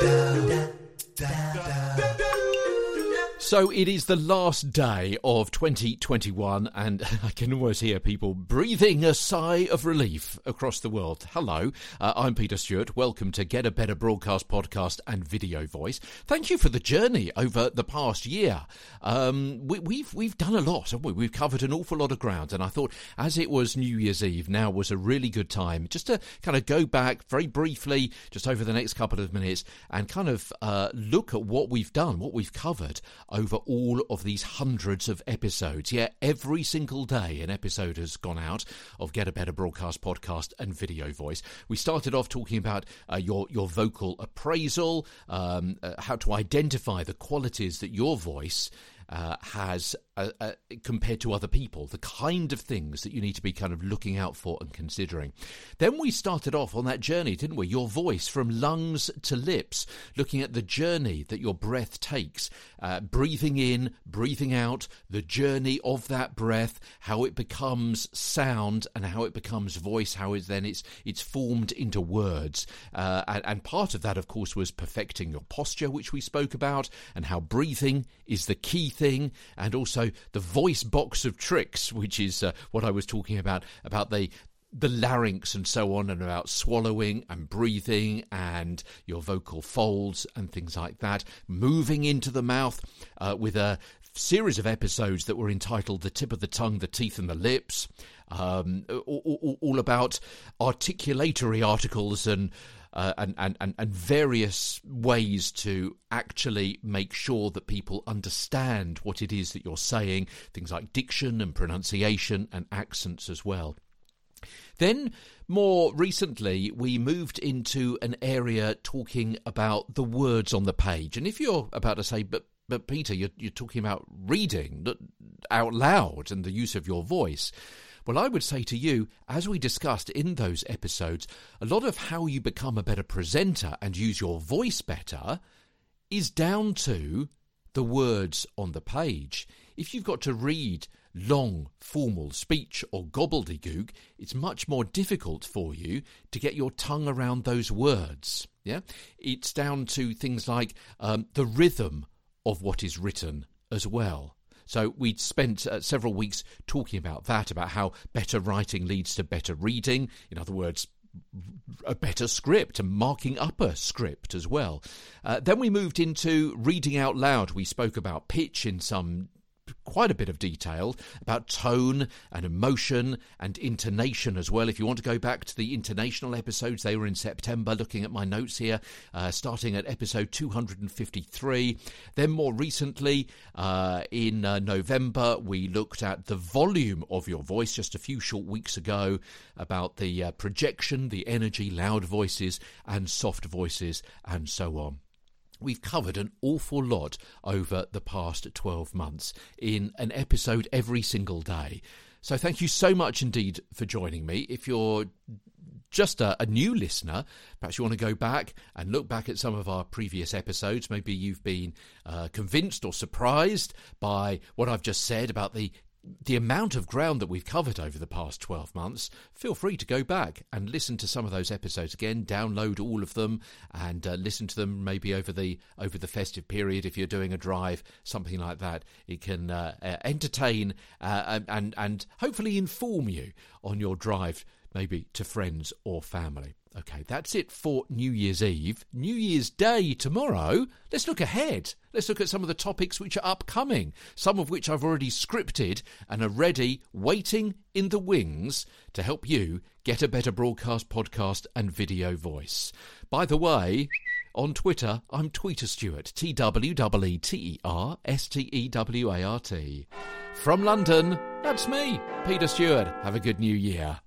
da, da, da, da. So it is the last day of 2021, and I can almost hear people breathing a sigh of relief across the world. Hello, uh, I'm Peter Stewart. Welcome to Get a Better Broadcast podcast and video voice. Thank you for the journey over the past year. Um, we, we've we've done a lot, haven't we? We've covered an awful lot of ground, and I thought as it was New Year's Eve, now was a really good time just to kind of go back very briefly, just over the next couple of minutes, and kind of uh, look at what we've done, what we've covered over all of these hundreds of episodes. Yeah, every single day an episode has gone out of Get a Better Broadcast podcast and video voice. We started off talking about uh, your your vocal appraisal, um, uh, how to identify the qualities that your voice uh, has uh, uh, compared to other people, the kind of things that you need to be kind of looking out for and considering. Then we started off on that journey, didn't we? Your voice from lungs to lips, looking at the journey that your breath takes, uh, breathing in, breathing out, the journey of that breath, how it becomes sound and how it becomes voice, how it then it's it's formed into words. Uh, and, and part of that, of course, was perfecting your posture, which we spoke about, and how breathing is the key thing, and also the voice box of tricks, which is uh, what I was talking about about the the larynx and so on, and about swallowing and breathing and your vocal folds and things like that. Moving into the mouth uh, with a series of episodes that were entitled The Tip of the Tongue, the Teeth, and the Lips. Um, all, all, all, about articulatory articles and uh, and, and, and, various ways to actually make sure that people understand what it is that you're saying, things like diction and pronunciation and accents as well. Then, more recently, we moved into an area talking about the words on the page. And if you're about to say, but but Peter, you're, you're talking about reading out loud and the use of your voice. Well, I would say to you, as we discussed in those episodes, a lot of how you become a better presenter and use your voice better is down to the words on the page. If you've got to read long, formal speech or gobbledygook, it's much more difficult for you to get your tongue around those words. Yeah, it's down to things like um, the rhythm of what is written as well. So we'd spent uh, several weeks talking about that, about how better writing leads to better reading. In other words, a better script and marking up a script as well. Uh, then we moved into reading out loud. We spoke about pitch in some quite a bit of detail about tone and emotion and intonation as well. If you want to go back to the intonational episodes, they were in September, looking at my notes here, uh, starting at episode 253. Then, more recently, uh, in uh, November, we looked at the volume of your voice just a few short weeks ago about the uh, projection, the energy, loud voices, and soft voices, and so on. We've covered an awful lot over the past 12 months in an episode every single day. So, thank you so much indeed for joining me. If you're just a, a, new listener, perhaps you want to go back and look back at some of our previous episodes. Maybe you've been uh, convinced or surprised by what I've just said about the the amount of ground that we've covered over the past 12 months, feel free to go back and listen to some of those episodes again, download all of them and uh, listen to them maybe over the over the festive period if you're doing a drive, something like that. It can uh, uh, entertain uh, and and hopefully inform you on your drive maybe to friends or family. Okay, that's it for New Year's Eve. New Year's Day tomorrow. Let's look ahead. Let's look at some of the topics which are upcoming, some of which I've already scripted and are ready, waiting in the wings to help you get a better broadcast, podcast, and video voice. By the way, on Twitter, I'm Tweeter Stewart, T W E T E R S T E W A R T. From London, that's me, Peter Stewart. Have a good new year.